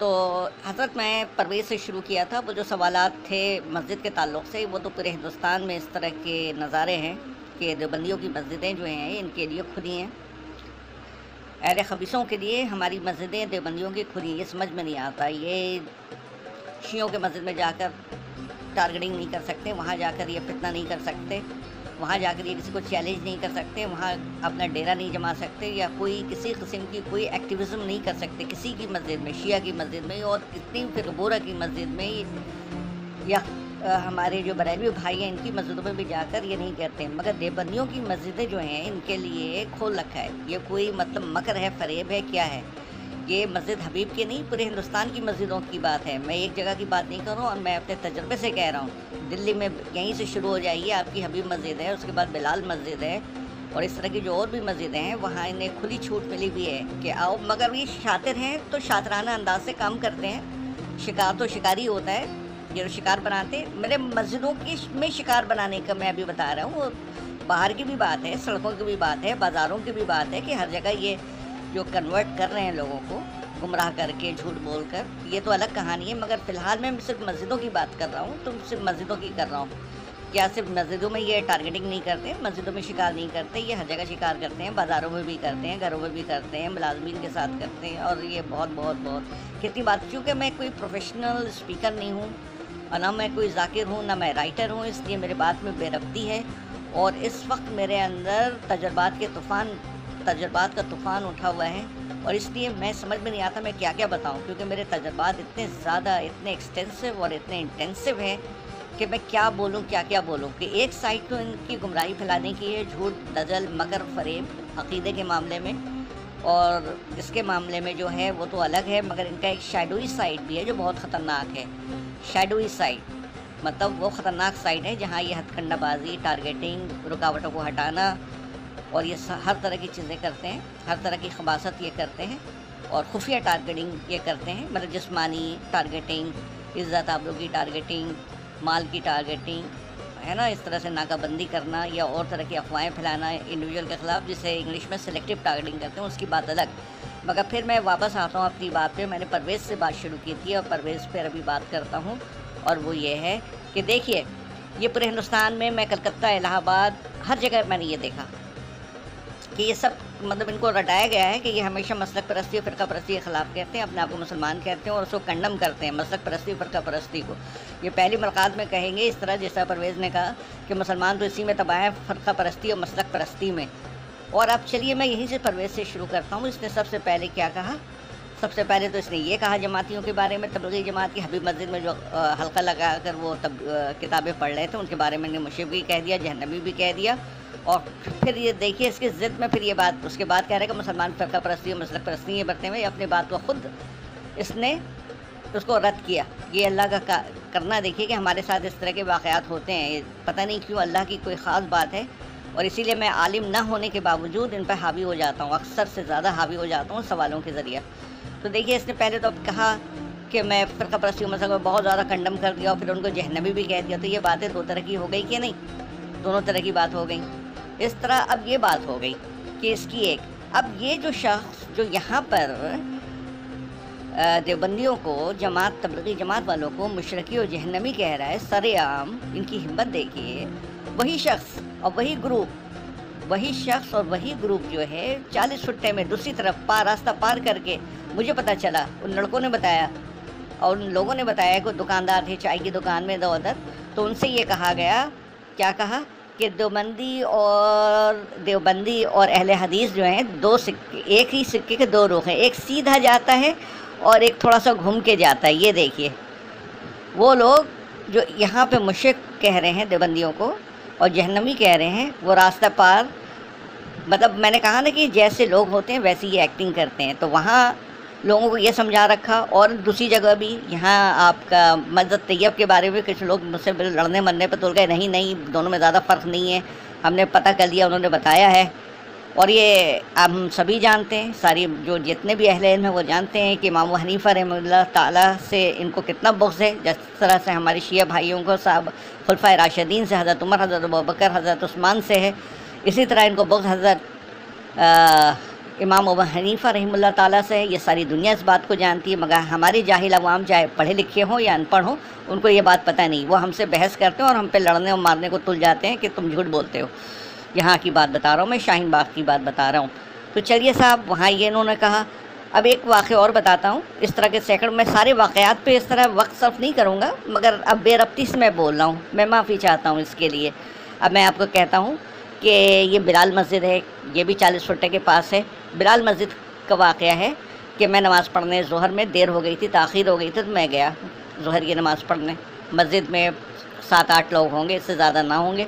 तो हज़रत मैं परवेज़ से शुरू किया था। वो जो सवाल थे मस्जिद के ताल्लुक़ से, वो तो पूरे हिंदुस्तान में इस तरह के नज़ारे हैं कि देवबंदियों की मस्जिदें जो हैं, इनके लिए खुली हैं। अहल खबीसों के लिए हमारी मस्जिदें देवबंदियों की खुली ये समझ में नहीं आता। ये शियों के मस्जिद में जाकर टारगेटिंग नहीं कर सकते, वहाँ जाकर ये फितना नहीं कर सकते। वहाँ जाकर ये किसी को चैलेंज नहीं कर सकते, वहाँ अपना डेरा नहीं जमा सकते या कोई किसी किस्म की कोई एक्टिविज़म नहीं कर सकते, किसी की मस्जिद में, शिया की मस्जिद में और इतनी फिर बोरा की मस्जिद में या हमारे जो बरेलवी भाई हैं, इनकी मस्जिदों में भी जाकर ये नहीं करते। मगर देवबंदियों की मस्जिदें जो हैं, इनके लिए खोल रखा है। ये कोई मतलब मकर है, फरेब है, क्या है? ये मस्जिद हबीब की नहीं, पूरे हिंदुस्तान की मस्जिदों की बात है। मैं एक जगह की बात नहीं कर रहा हूँ और मैं अपने तजर्बे से कह रहा हूँ। दिल्ली में यहीं से शुरू हो जाइए आपकी हबीब मस्जिद है, उसके बाद बिलाल मस्जिद है और इस तरह की जो और भी मस्जिदें हैं, वहाँ इन्हें खुली छूट मिली हुई है कि आओ। मगर ये शातिर हैं तो शातराना अंदाज से काम करते हैं। शिकार तो शिकारी होता है, ये जो शिकार बनाते मेरे मस्जिदों की में शिकार बनाने का मैं अभी बता रहा हूँ। बाहर की भी बात है, सड़कों की भी बात है, बाज़ारों की भी बात है कि हर जगह ये जो कन्वर्ट कर रहे हैं लोगों को, गुमराह करके, झूठ बोल कर ये तो अलग कहानी है, मगर फ़िलहाल मैं सिर्फ़ मस्जिदों की बात कर रहा हूँ तो सिर्फ़ मस्जिदों की कर रहा हूँ। क्या सिर्फ़ मस्जिदों में ये टारगेटिंग नहीं करते, मस्जिदों में शिकार नहीं करते, ये हर जगह शिकार करते हैं, बाज़ारों में भी करते हैं, घरों में भी करते हैं, मुलाजमीन के साथ करते हैं, और ये बहुत बहुत बहुत। कितनी बात, क्योंकि मैं कोई प्रोफेशनल स्पीकर नहीं हूँ, और ना मैं कोई जाकिर हूँ, ना मैं राइटर हूँ, इसलिए मेरे बात में बेरबती है, और इस वक्त मेरे अंदर तजर्बात के तूफ़ान तजर्बात का तूफ़ान उठा हुआ है और इसलिए मैं समझ में नहीं आता मैं क्या क्या बताऊँ, क्योंकि मेरे तजर्बात इतने ज़्यादा, इतने एक्सटेंसिव और इतने इंटेंसिव हैं कि मैं क्या बोलूँ क्या क्या बोलूँ कि एक साइड तो इनकी गुमराही फैलाने की है झूठ, दजल, मकर, फरेब, अकीदे के मामले में और इसके मामले में जो है वो तो अलग है, मगर इनका एक शेडोई साइड भी है जो बहुत ख़तरनाक है। शेडोई साइड मतलब वो ख़तरनाक साइड है जहाँ ये हथकंडाबाजी टारगेटिंग रुकावटों को हटाना और ये हर तरह की चीज़ें करते हैं, हर तरह की खबासत ये करते हैं और खुफिया टारगेटिंग ये करते हैं मतलब जिसमानी टारगेटिंग इज़्ज़त आबरू की टारगेटिंग माल की टारगेटिंग है ना? इस तरह से नाकाबंदी करना या और तरह की अफवाहें फैलाना इंडिविजुअल के ख़िलाफ़ जिसे इंग्लिश में सिलेक्टिव टारगेटिंग करते हैं, उसकी बात अलग। मगर फिर मैं वापस आता हूँ अपनी बात पे। मैंने परवेज़ से बात शुरू की थी और परवेज़ पर अभी बात करता हूँ और वो ये है कि देखिए, ये पूरे हिंदुस्तान में मैं कलकत्ता, इलाहाबाद, हर जगह मैंने ये देखा। कि ये सब मतलब इनको रटाया गया है कि ये हमेशा मसलक परस्ती और फ़िरका परस्ती के ख़िलाफ़ कहते हैं, अपने आप को मुसलमान कहते हैं और उसको कंडम करते हैं मसलक परस्ती फ़िरका परस्ती को। ये पहली मुलाकात में कहेंगे इस तरह, जैसा परवेज़ ने कहा कि मुसलमान तो इसी में तबाह है, फ़िरका परस्ती और मसलक परस्ती में। और अब चलिए मैं यहीं से परवेज़ से शुरू करता हूँ। इसने सबसे पहले क्या कहा? सबसे पहले तो इसने ये कहा जमातियों के बारे में, तबलीगी जमात की हबीब मस्जिद में जो हल्का लगा कर वो तब किताबें पढ़ रहे थे, उनके बारे में मुशीब भी कह दिया जहनबी भी कह दिया। और फिर ये देखिए इसकी ज़िद में फिर ये बात, उसके बाद कह रहे हैं कि मुसलमान फ़िरका परस्ती और मसलक परस्ती ये बरते हुए अपनी बात को ख़ुद इसने उसको रद्द किया। ये अल्लाह का करना देखिए कि हमारे साथ इस तरह के वाक़ात होते हैं। पता नहीं क्यों अल्लाह की कोई ख़ास बात है और इसीलिए मैं आलिम ना होने के बावजूद इन पर हावी हो जाता हूँ, अक्सर से ज़्यादा हावी हो जाता हूँ सवालों के ज़रिए। तो देखिए इसने पहले तो अब कहा कि मैं फ़िरका परस्ती मसल को बहुत ज़्यादा कंडम कर दिया और फिर उनको जहनबी भी कह दिया। तो ये बातें दो तरह की हो गई कि नहीं? दोनों तरह की बात हो गई। इस तरह अब ये बात हो गई कि इसकी एक, अब ये जो शख्स जो यहाँ पर देवबंदियों को, जमात, तबलीगी जमात वालों को मशरकी और जहनमी कह रहा है, सरेआम, इनकी हिम्मत देखिए, वही शख्स और वही ग्रुप, वही शख्स और वही ग्रुप जो है, चालीस छुट्टे में दूसरी तरफ़ पार, रास्ता पार करके, मुझे पता चला, उन लड़कों ने बताया, और उन लोगों ने बताया कि दुकानदार थे, चाय की दुकान में दो तो उनसे ये कहा गया, क्या कहा? कि देवबंदी और देवबंदी और अहले हदीस जो हैं, दो सिक्के, एक ही सिक्के के दो रुख हैं। एक सीधा जाता है और एक थोड़ा सा घूम के जाता है। ये देखिए, वो लोग जो यहाँ पे मुशक कह रहे हैं देवबंदियों को और जहनमी कह रहे हैं, वो रास्ता पार मतलब मैंने कहा ना कि जैसे लोग होते हैं, वैसे ही एक्टिंग करते हैं। तो वहाँ लोगों को ये समझा रखा और दूसरी जगह भी यहाँ आपका मस्जिद तैयब के बारे में कुछ लोग मुझसे लड़ने मरने पर तुल गए, नहीं नहीं, दोनों में ज़्यादा फ़र्क नहीं है, हमने पता कर लिया, उन्होंने बताया है। और ये हम सभी जानते हैं, सारी जो जितने भी अहल हैं वो जानते हैं कि इमाम हनीफ़ा रहमल्ला ताला से इनको कितना बुख्स है, जिस तरह से हमारे शिया भाइयों को साहब खुलफा राशिदीन से हज़रत उमर, हज़रत बकर, हज़रत उस्मान से है। इसी तरह इनको बुख्स हज़रत इमाम अबू हनीफ़ा रहीमुल्लाह ताला से, ये सारी दुनिया इस बात को जानती है, मगर हमारे जाहिल अवाम चाहे पढ़े लिखे हों या अनपढ़ हों, उनको ये बात पता नहीं। वो हमसे बहस करते हैं और हम पे लड़ने और मारने को तुल जाते हैं कि तुम झूठ बोलते हो। यहाँ की बात बता रहा हूँ, मैं शाहीन बाग की बात बता रहा हूँ। तो चलिए साहब, वहाँ ये इन्होंने कहा। अब एक वाक़ और बताता हूँ। इस तरह के सैकड़, मैं सारे वाक़ात पे इस तरह वक्त सर्फ नहीं करूँगा, मगर अब बेरबती से मैं बोल रहा हूँ। मैं माफ़ी चाहता हूँ इसके लिए। अब मैं आपको कहता हूँ कि ये बिलाल मस्जिद है, ये भी चालीस फुटे के पास है। बिलाल मस्जिद का वाक़ है कि मैं नमाज़ पढ़ने जहर में देर हो गई थी, ताख़िर हो गई थी तो मैं गया जहर की नमाज़ पढ़ने। मस्जिद में सात आठ लोग होंगे, इससे ज़्यादा ना होंगे।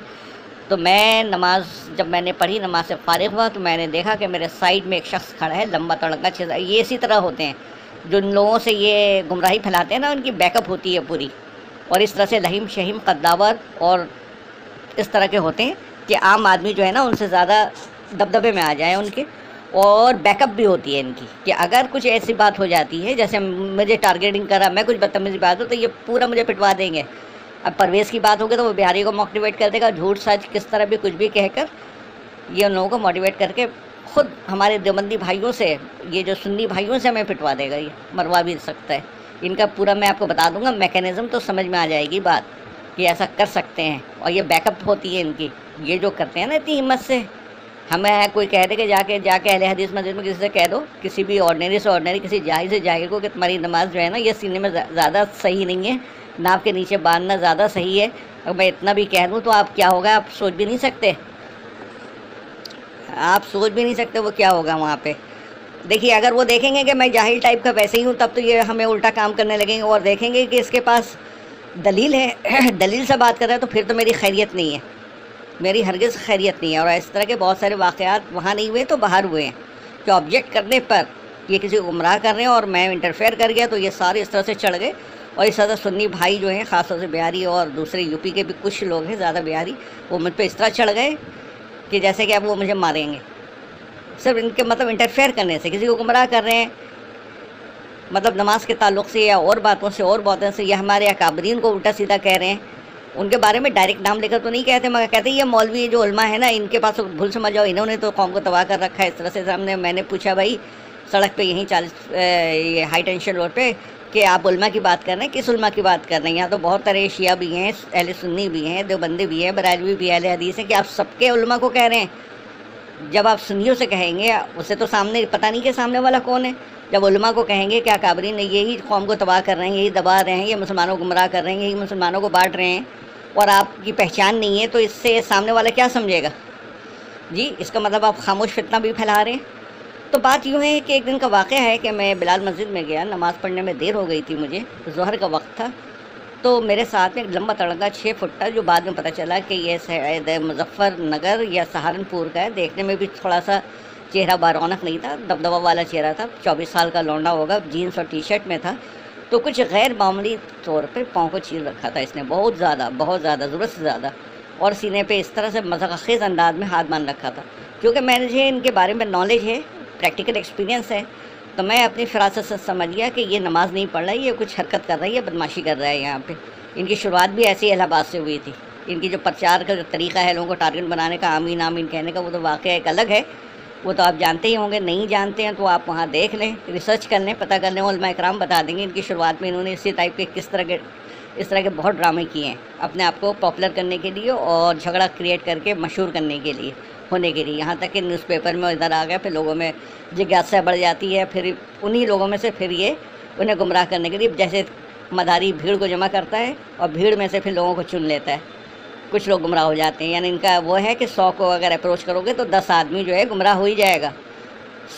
तो मैं नमाज़, जब मैंने पढ़ी, नमाज़ से फारिग हुआ तो मैंने देखा कि मेरे साइड में एक शख्स खड़ा है, लंबा तड़का छः ये इसी तरह होते हैं। जो लोगों से ये गुमराही फैलाते हैं ना, उनकी बैकअप होती है पूरी। और इस तरह से लहीम शहीम कद्दावर और इस तरह के होते हैं कि आम आदमी जो है ना, उनसे ज़्यादा दबदबे में आ जाए उनके। और बैकअप भी होती है इनकी, कि अगर कुछ ऐसी बात हो जाती है, जैसे मुझे टारगेटिंग करा, मैं कुछ बदतमीजी बात हो तो ये पूरा मुझे पिटवा देंगे। अब परवेज़ की बात होगी तो वो बिहारी को मोटिवेट कर देगा, झूठ सच किस तरह भी कुछ भी कहकर, ये उन लोगों को मोटिवेट करके खुद हमारे देवबंदी भाइयों से, ये जो सुन्नी भाइयों से हमें पिटवा देगा, ये मरवा भी सकता है। इनका पूरा मैं आपको बता दूँगा मैकेनिज़्म तो समझ में आ जाएगी बात, कि ऐसा कर सकते हैं, और ये बैकअप होती है इनकी। ये जो करते हैं ना, इतनी हिम्मत से हमें कोई कह दे कि जाके जाके अहले हदीस मस्जिद में किसी से कह दो, किसी भी ऑर्डनरी से ऑर्डनरी किसी ज़ाहिर से ज़ाहिर को कि तुम्हारी नमाज़ जो है ना, ये सीने में ज़्यादा सही नहीं है नाप के नीचे बांधना ज़्यादा सही है। अगर मैं इतना भी कह दूँ तो आप क्या होगा? आप सोच भी नहीं सकते। आप सोच भी नहीं सकते वो क्या होगा वहाँ पर देखिए, अगर वो देखेंगे कि मैं जाहिल टाइप का वैसे ही हूँ, तब तो ये हमें उल्टा काम करने लगेंगे और देखेंगे कि इसके पास दलील है। दलील से बात कर रहा है तो फिर तो मेरी खैरियत नहीं है। मेरी हरगिज़ खैरियत नहीं है और इस तरह के बहुत सारे वाक़ात वहाँ नहीं हुए तो बाहर हुए हैं। कि ऑब्जेक्ट करने पर ये किसी को गुमराह कर रहे हैं और मैं इंटरफेयर कर गया तो ये सारे इस तरह से चढ़ गए। और इस तरह सुन्नी भाई जो हैं, ख़ासतौर से बिहारी और दूसरे यूपी के भी कुछ लोग हैं, ज़्यादा बिहारी, वो मुझ पर इस तरह चढ़ गए कि जैसे कि अब वो मुझे मारेंगे। सिर्फ़ इनके मतलब इंटरफेयर करने से, किसी को गुमराह कर रहे हैं मतलब नमाज़ के ताल्लुक से या और बातों से, और बातों से, या हमारे अकाबरीन को उल्टा सीधा कह रहे हैं उनके बारे में डायरेक्ट नाम लेकर तो नहीं कहते, मगर कहते ये मौलवी जो उलमा है ना, इनके पास भूल समझ जाओ, इन्होंने तो कौम को तबाह कर रखा है। इस तरह से हमने मैंने पूछा, भाई, सड़क पे यहीं चालीस ये हाई टेंशन रोड पे कि आप उलमा की बात कर रहे हैं, किस उलमा की बात कर रहे हैं? यहाँ तो बहुत तरह शिया भी हैं, अहले सुन्नी भी हैं, देवबंदी भी हैं बरालवी भी अहले हदीस हैं, कि आप सबके उलमा को कह रहे हैं? जब आप सुन्नियों से कहेंगे, उसे तो सामने, पता नहीं कि सामने वाला कौन है। जब उलमा को कहेंगे क्या काबरी ने यही कौम को तबाह कर रहे हैं, यही दबा रहे हैं, ये मुसलमानों को गुमराह कर रहे हैं, यही मुसलमानों को बांट रहे हैं, और आपकी पहचान नहीं है तो इससे सामने वाला क्या समझेगा? जी, इसका मतलब आप खामोश फितना भी फैला रहे हैं। तो बात यूँ है कि एक दिन का वाक़ है कि मैं बिलाल मस्जिद में गया, नमाज़ पढ़ने में देर हो गई थी मुझे जहर का वक्त था। तो मेरे साथ में एक लंबा तड़का छः फुट था, जो बाद में पता चला कि ये शायद मुजफ्फ़रनगर या सहारनपुर का है। देखने में भी थोड़ा सा चेहरा बारौनक नहीं था, दबदबा वाला चेहरा था। चौबीस साल का लौंडा होगा, जीन्स और टी शर्ट में था। तो कुछ गैर मामूली तौर पर पाँव को चीर रखा था इसने, बहुत ज़्यादा बहुत ज़्यादा, ज़रूरत से ज़्यादा। और सीने पे इस तरह से मजाखेज़ अंदाज में हाथ बाँध रखा था। क्योंकि मैंने इनके बारे में नॉलेज है प्रैक्टिकल एक्सपीरियंस है। तो मैं अपनी फरासत से समझ गया कि ये नमाज़ नहीं पढ़ रही है कुछ हरकत कर रही है, बदमाशी कर रहा है यहाँ पे। इनकी शुरुआत भी ऐसी इलाहाबाद से हुई थी। इनकी जो प्रचार का जो तरीका है लोगों को टारगेट बनाने का, आमीन आमीन कहने का, वो तो वाक़ एक अलग है। वो तो आप जानते ही होंगे, नहीं जानते हैं तो आप वहाँ देख लें, रिसर्च कर लें, पता कर लें कराम बता देंगे इनकी शुरुआत में इन्होंने इसी टाइप के किस तरह के, इस तरह के बहुत ड्रामे किए हैं, अपने आप को पॉपुलर करने के लिए और झगड़ा क्रिएट करके मशहूर करने के लिए। होने के लिए यहाँ तक कि न्यूज़पेपर में इधर आ गया, फिर लोगों में जिज्ञासा बढ़ जाती है। फिर उन्हीं लोगों में से फिर ये उन्हें गुमराह करने के लिए जैसे मदारी भीड़ को जमा करता है और भीड़ में से फिर लोगों को चुन लेता है। कुछ लोग गुमराह हो जाते हैं। यानी इनका वो है कि सौ को अगर अप्रोच करोगे तो दस आदमी जो है गुमराह हो ही जाएगा।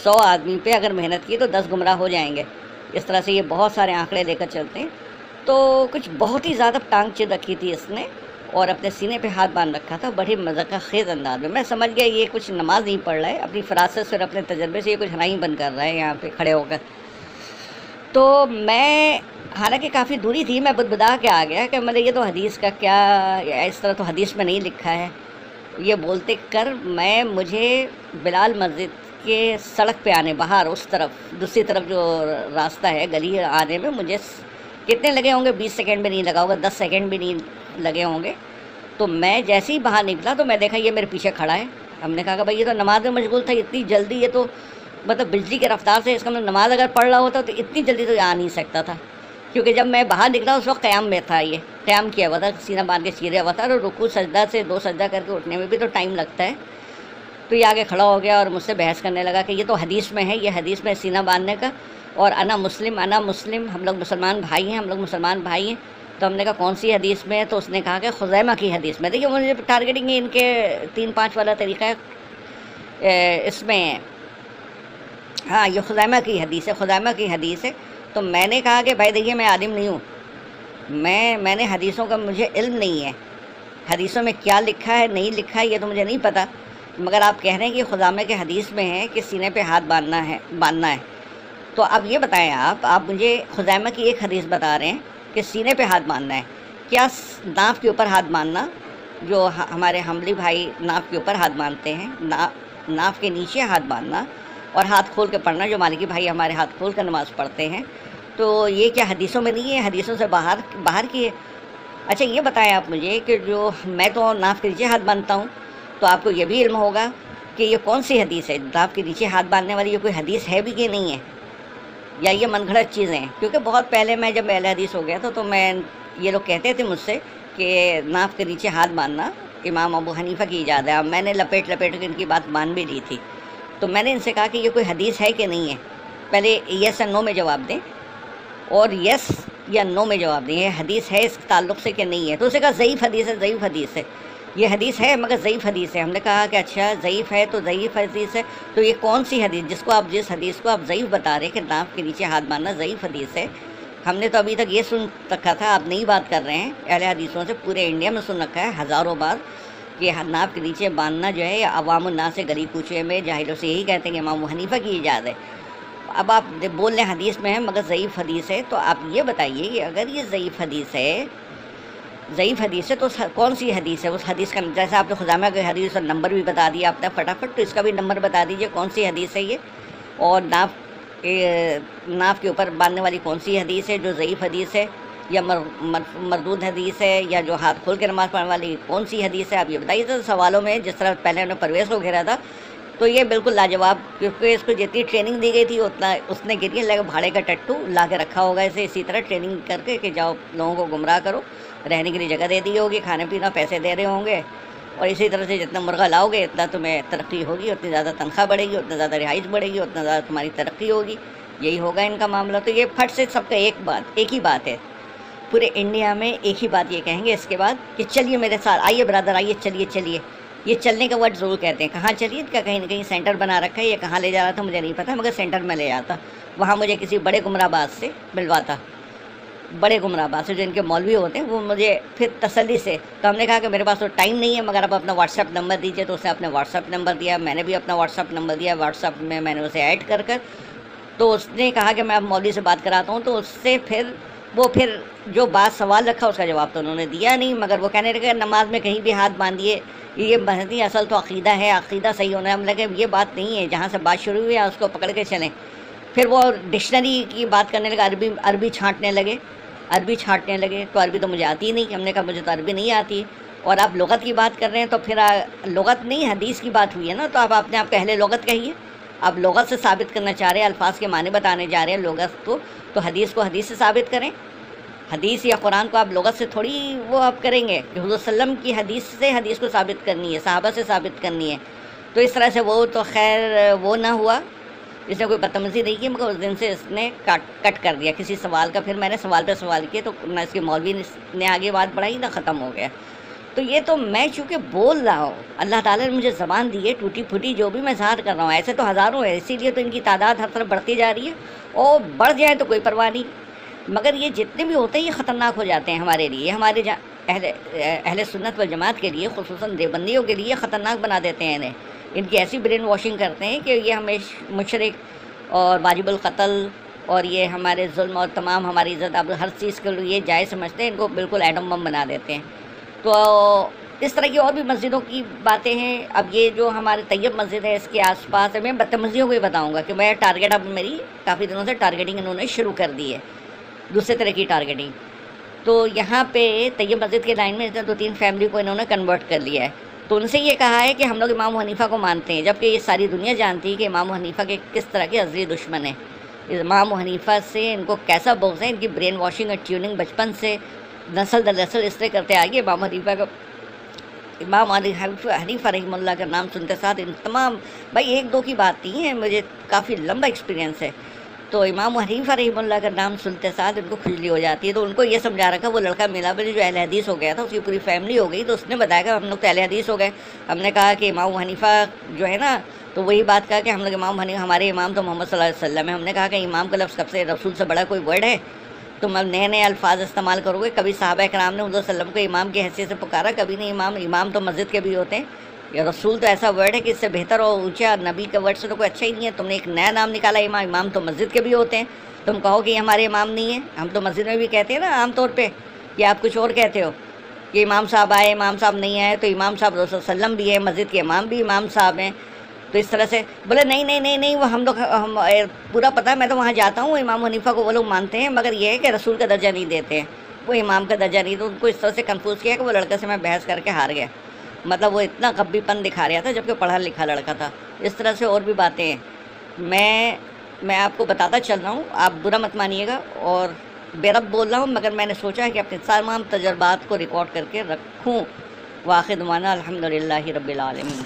सौ आदमी पे अगर मेहनत की तो दस गुमराह हो जाएँगे। इस तरह से ये बहुत सारे आंकड़े लेकर चलते हैं। तो कुछ बहुत ही ज़्यादा टांग चिर रखी थी इसने। और अपने सीने पे हाथ बाँध रखा था, बड़ी मज़ा खेज़ अंदाज में। मैं समझ गया ये कुछ नमाज़ नहीं पढ़ रहा है, अपनी फरासत से और अपने तजर्बे से ये कुछ हनाई बंद कर रहा है यहाँ पे खड़े होकर। तो मैं, हालाँकि काफ़ी दूरी थी, मैं बुदबुदा के आ गया कि मतलब ये तो हदीस का क्या, इस तरह तो हदीस में नहीं लिखा है। ये बोलते कर मैं, मुझे बिलाल मस्जिद के सड़क पे आने, बाहर, उस तरफ़, दूसरी तरफ़ जो रास्ता है, गली आने में मुझे कितने लगे होंगे, बीस सेकेंड भी नहीं लगा होगा, दस सेकेंड भी नहीं लगे होंगे। तो मैं जैसे ही बाहर निकला तो मैं देखा, ये मेरे पीछे खड़ा है। हमने कहा कि भाई, ये तो नमाज़ में मशगूल था, इतनी जल्दी ये तो मतलब बिजली की रफ्तार से इसका मतलब नमाज़ अगर पढ़ रहा होता तो इतनी जल्दी तो आ नहीं सकता था। क्योंकि जब मैं बाहर निकला, उस वक्त क़्याम में था ये। क़्याम किया हुआ था, सीना बाँध के सीधे हुआ था और रुकू, सजदा से दो सजदा करके उठने में भी तो टाइम लगता है। तो ये आगे खड़ा हो गया और मुझसे बहस करने लगा कि ये तो हदीस में है, ये हदीस में सीना बांधने का और अना मुस्लिम अना मुस्लिम, हम लोग मुसलमान भाई हैं, हम लोग मुसलमान भाई हैं। तो हमने कहा, कौन सी हदीस में तो उसने कहा कि खुजैमा की हदीस में। देखिए, मुझे टारगेटिंग इनके तीन पाँच वाला तरीका है। इसमें हाँ ये खुजैमा की हदीस है, खुजैमा की हदीस है। तो मैंने कहा कि, भाई देखिए, मैं आदिम नहीं हूँ। मैं, मैंने हदीसों का, मुझे इल्म नहीं है। हदीसों में क्या लिखा है, नहीं लिखा है, ये तो मुझे नहीं पता। मगर आप कह रहे हैं कि खुदामे के हदीस में है कि सीने पे हाथ बांधना है बांधना है। तो अब ये बताएँ आप आप मुझे खुदामा की एक हदीस बता रहे हैं। कि सीने पे हाथ बांधना है। क्या नाफ के ऊपर हाथ बांधना? जो हमारे हमली भाई नाफ के ऊपर हाथ बांधते हैं, ना नाफ के नीचे हाथ बांधना और हाथ खोल के पढ़ना, जो मालिकी भाई हमारे हाथ खोल कर नमाज़ पढ़ते हैं। तो ये क्या हदीसों में नहीं है? हदीसों से बाहर बाहर की है? अच्छा ये बताएँ आप मुझे कि जो, मैं तो नाफ के नीचे हाथ बांधता हूँ तो आपको ये भी इल्म होगा कि ये कौन सी हदीस है? नाफ के नीचे हाथ बांधने वाली ये कोई हदीस है भी कि नहीं है? या ये मनगढ़ंत चीज़ें हैं। क्योंकि बहुत पहले मैं जब अहल हदीस हो गया था तो मैं, ये लोग कहते थे मुझसे कि नाफ के नीचे हाथ बांधना, इमाम अबू हनीफ़ा की इजाज़त है। मैंने लपेट लपेट कर इनकी बात मान भी ली थी। तो मैंने इनसे कहा कि ये कोई हदीस है कि नहीं है? पहले येस या नो में जवाब दें। और यस या नो में जवाब दें। हदीस है इस ताल्लुक़ से कि नहीं है? तो उसे कहा, ज़यीफ़ हदीस है, ज़यीफ़ हदीस है। ये हदीस है, मगर ज़यीफ़ हदीस है। हमने कहा कि अच्छा ज़यीफ़ है तो ज़यीफ़ हदीस है। तो ये कौन सी हदीस, जिसको आप, जिस हदीस को आप ज़यीफ़ बता रहे हैं कि नाप के नीचे हाथ मारना ज़यीफ़ हदीस है? हमने तो अभी तक ये सुन रखा था, आप नई बात कर रहे हैं। अहले हदीसों से पूरे इंडिया में सुन रखा है, हज़ारों बार कि नाप के नीचे बांधना जो है अवामना से गरीब पूछे में, जाहिरों से यही कहते हैं कि इमाम हनीफ़ा की इजाज़त है। अब आप बोल रहे हदीस में है, मगर ज़यीफ़ हदीस है तो आप ये बताइए कि अगर ये ज़यीफ़ हदीस है ज़यीफ़ हदीस है तो कौन सी हदीस है? उस हदीस का जैसे आपने खुदामा के हदीस का नंबर भी बता दिया आपने फटाफट तो इसका भी नंबर बता दीजिए कौन सी हदीस है ये? और नाफ नाफ के ऊपर बांधने वाली कौन सी हदीस है जो ज़यीफ़ हदीस है या मर, मर, मरदूद हदीस है या जो हाथ खोल के नमाज़ पढ़ने वाली कौन सी हदीस है? आप ये बताइए तो सवालों में जिस तरह पहले उन्होंने परवेज़ को घेरा था तो ये बिल्कुल लाजवाब क्योंकि इसको जितनी ट्रेनिंग दी गई थी उतना उसने गिरी लगे भाड़े का टट्टू ला के रखा होगा इसे इसी तरह ट्रेनिंग करके कि जाओ लोगों को गुमराह करो। रहने के लिए जगह दे दी होगी, खाने पीना पैसे दे रहे होंगे। और इसी तरह से जितना मुर्गा लाओगे, इतना तुम्हें तरक्की होगी, उतनी ज़्यादा तनख्वाह बढ़ेगी, उतना ज़्यादा रिहाइश बढ़ेगी, उतना ज़्यादा तुम्हारी तरक्की होगी। यही होगा इनका मामला। तो ये फट से सबका एक बात, एक ही बात है। पूरे इंडिया में एक ही बात ये कहेंगे इसके बाद कि चलिए मेरे साथ, आइए ब्रदर, आइए, चलिए चलिए। ये चलने का वर्ड ज़रूर कहते हैं। कहाँ चलिए? क्या कहीं ना कहीं सेंटर बना रखा है ये कहाँ ले जा रहा था, मुझे नहीं पता, मगर सेंटर में ले जाता वहाँ मुझे किसी बड़े गुमराबाद से मिलवाता। बड़े गुमराबाद से जो इनके मौलवी होते हैं, वो मुझे फिर तसली से तो हमने कहा कि मेरे पास तो टाइम नहीं है, मगर आप अपना व्हाट्सअप नंबर दीजिए तो उसने अपने व्हाट्सअप नंबर दिया, मैंने भी अपना व्हाट्सअप नंबर दिया व्हाट्सअप में मैंने उसे ऐड कर कर तो उसने कहा कि मैं अब मौलवी से बात कराता हूँ तो उससे फिर, वो फिर जो बात, सवाल रखा, उसका जवाब तो उन्होंने दिया नहीं, मगर वो कहने लगे, नमाज़ में कहीं भी हाथ बांधिए, ये महदी असल तो अकीदा है, अकीदा सही होना है, हम लगे, ये बात नहीं है, जहाँ से बात शुरू हुई है उसको पकड़ के चलें। फिर वो डिक्शनरी की बात करने लगे, अरबी अरबी छाँटने लगे अरबी छाँटने लगे तो अरबी तो मुझे आती ही नहीं। हमने कहा, मुझे तो अरबी नहीं आती। और आप लगत की बात कर रहे हैं तो फिर लगत नहीं, हदीस की बात हुई है ना तो आप अपने आप पहले लगत कहिए। आप लगत से साबित करना चाह रहे हैं, अल्फाज के माने बताने जा रहे हैं लगत को तो हदीस को हदीस से साबित करें। हदीस या कुरान को आप लगत से थोड़ी वो आप करेंगे हजूर की हदीस से हदीस को साबित करनी है, साहबा से साबित करनी है। तो इस तरह से वो तो खैर, वो ना हुआ। इसने कोई बदतमीज़ी नहीं की, मगर उस दिन से इसने कट कट कर दिया किसी सवाल का। फिर मैंने सवाल पर सवाल किए तो ना इसके मौलवी ने आगे बात बढ़ाई, ना ख़त्म हो गया। तो ये तो मैं चूँकि बोल रहा हूँ, अल्लाह ताला ने मुझे ज़बान दी है टूटी फूटी जो भी मैं ज़ाहिर कर रहा हूँ, ऐसे तो हज़ारों है, इसीलिए तो इनकी तादाद हर तरफ़ बढ़ती जा रही है, और बढ़ जाए तो कोई परवाह नहीं। मगर ये जितने भी होते हैं, ये ख़तरनाक हो जाते हैं हमारे लिए, हमारे अहले अहले सुन्नत व जमात के लिए खसूस देवबंदियों के लिए ख़तरनाक बना देते हैं इन्हें। इनकी ऐसी ब्रेन वॉशिंग करते हैं कि ये हमें मशरक और वाजिबुलक़तल और ये हमारे जुल्म और तमाम हमारी इज़्ज़त अब हर चीज़ के लिए जायज़ समझते हैं, इनको बिल्कुल एडम बम बना देते हैं। तो इस तरह की और भी मस्जिदों की बातें हैं। अब ये जो हमारे तैयब मस्जिद है, इसके आसपास है, मैं बदतमजियों को ही बताऊँगा कि मैं टारगेट अब मेरी काफ़ी दिनों से टारगेटिंग इन्होंने शुरू कर दी है, दूसरे तरह की टारगेटिंग तो यहाँ पे तैयब मस्जिद के लाइन में दो तीन फैमिली को इन्होंने कन्वर्ट कर लिया है। तो उनसे ये कहा है कि हम लोग इमाम हनीफ़ा को मानते हैं, जबकि ये सारी दुनिया जानती है कि इमाम हनीफ़ा के किस तरह के अजली दुश्मन हैं। इमाम हनीफ़ा से इनको कैसा बोझ है, इनकी ब्रेन वॉशिंग और ट्यूनिंग बचपन से नस्ल दर नस्ल इस तरह करते आगे इमाम हनीफ़ा का इमाम हनीफ़ा रहीमुल्ला का नाम सुनते साथ इन तमाम भाई एक दो की बात नहीं है, मुझे काफ़ी लंबा एक्सपीरियंस है। तो इमाम हनीफ़ा रहीमुल्ला का नाम सुनते साथ उनको खुजली हो जाती है तो उनको ये समझा रखा, वो लड़का मिला मुझे जो अहल हदीस हो गया था, उसकी पूरी फैमिली हो गई तो उसने बताया कि हम लोग तो अहल हदीस हो गए। हमने कहा कि इमाम हनीफ़ा जो है ना तो वही बात कहा कि हम लोग इमाम हनी, हमारे इमाम तो मोहम्मद सल्लल्लाहु वसल्लम है। हमने कहा कि इमाम का लफ्ज़ कब से रसूल से बड़ा कोई वर्ड है? तुम अब नए नए अल्फाज इस्तेमाल करोगे, कभी साहब कराम ने वसल्लम को इमाम की हैसियत से पुकारा, कभी नहीं, इमाम इमाम तो मस्जिद के भी होते हैं। या रसूल तो ऐसा वर्ड है कि इससे बेहतर और ऊँचा नबी का वर्ड से तो कोई अच्छा ही नहीं है। तुमने एक नया नाम निकाला इमाम इमाम तो मस्जिद के भी होते हैं। तुम कहो कि हमारे इमाम नहीं है। हम तो मस्जिद में भी कहते हैं ना, आमतौर पर कि आप कुछ और कहते हो कि इमाम साहब आए, इमाम साहब नहीं आए तो इमाम साहब रसोल्लम भी है, मस्जिद के इमाम भी इमाम साहब हैं। तो इस तरह से बोले, नहीं नहीं नहीं नहीं, वो हम लोग, हम पूरा पता है, मैं तो वहाँ जाता हूँ, इमाम हनीफ़ा को वो लोग मानते हैं, मगर ये है कि रसूल का दर्जा नहीं देते हैं। वो इमाम का दर्जा नहीं तो उनको इस तरह से कंफ्यूज किया कि वो लड़के से मैं बहस करके हार गया। मतलब वो इतना कब्बीपन दिखा रहा था जबकि पढ़ा लिखा लड़का था। इस तरह से और भी बातें हैं। मैं मैं आपको बताता चल रहा हूँ। आप बुरा मत मानिएगा और बेरब बोल रहा हूँ, मगर मैंने सोचा है कि अपने तमाम तजर्बात को रिकॉर्ड करके रखूँ। वाखिद माना अलहमदिल्ला रबालमीन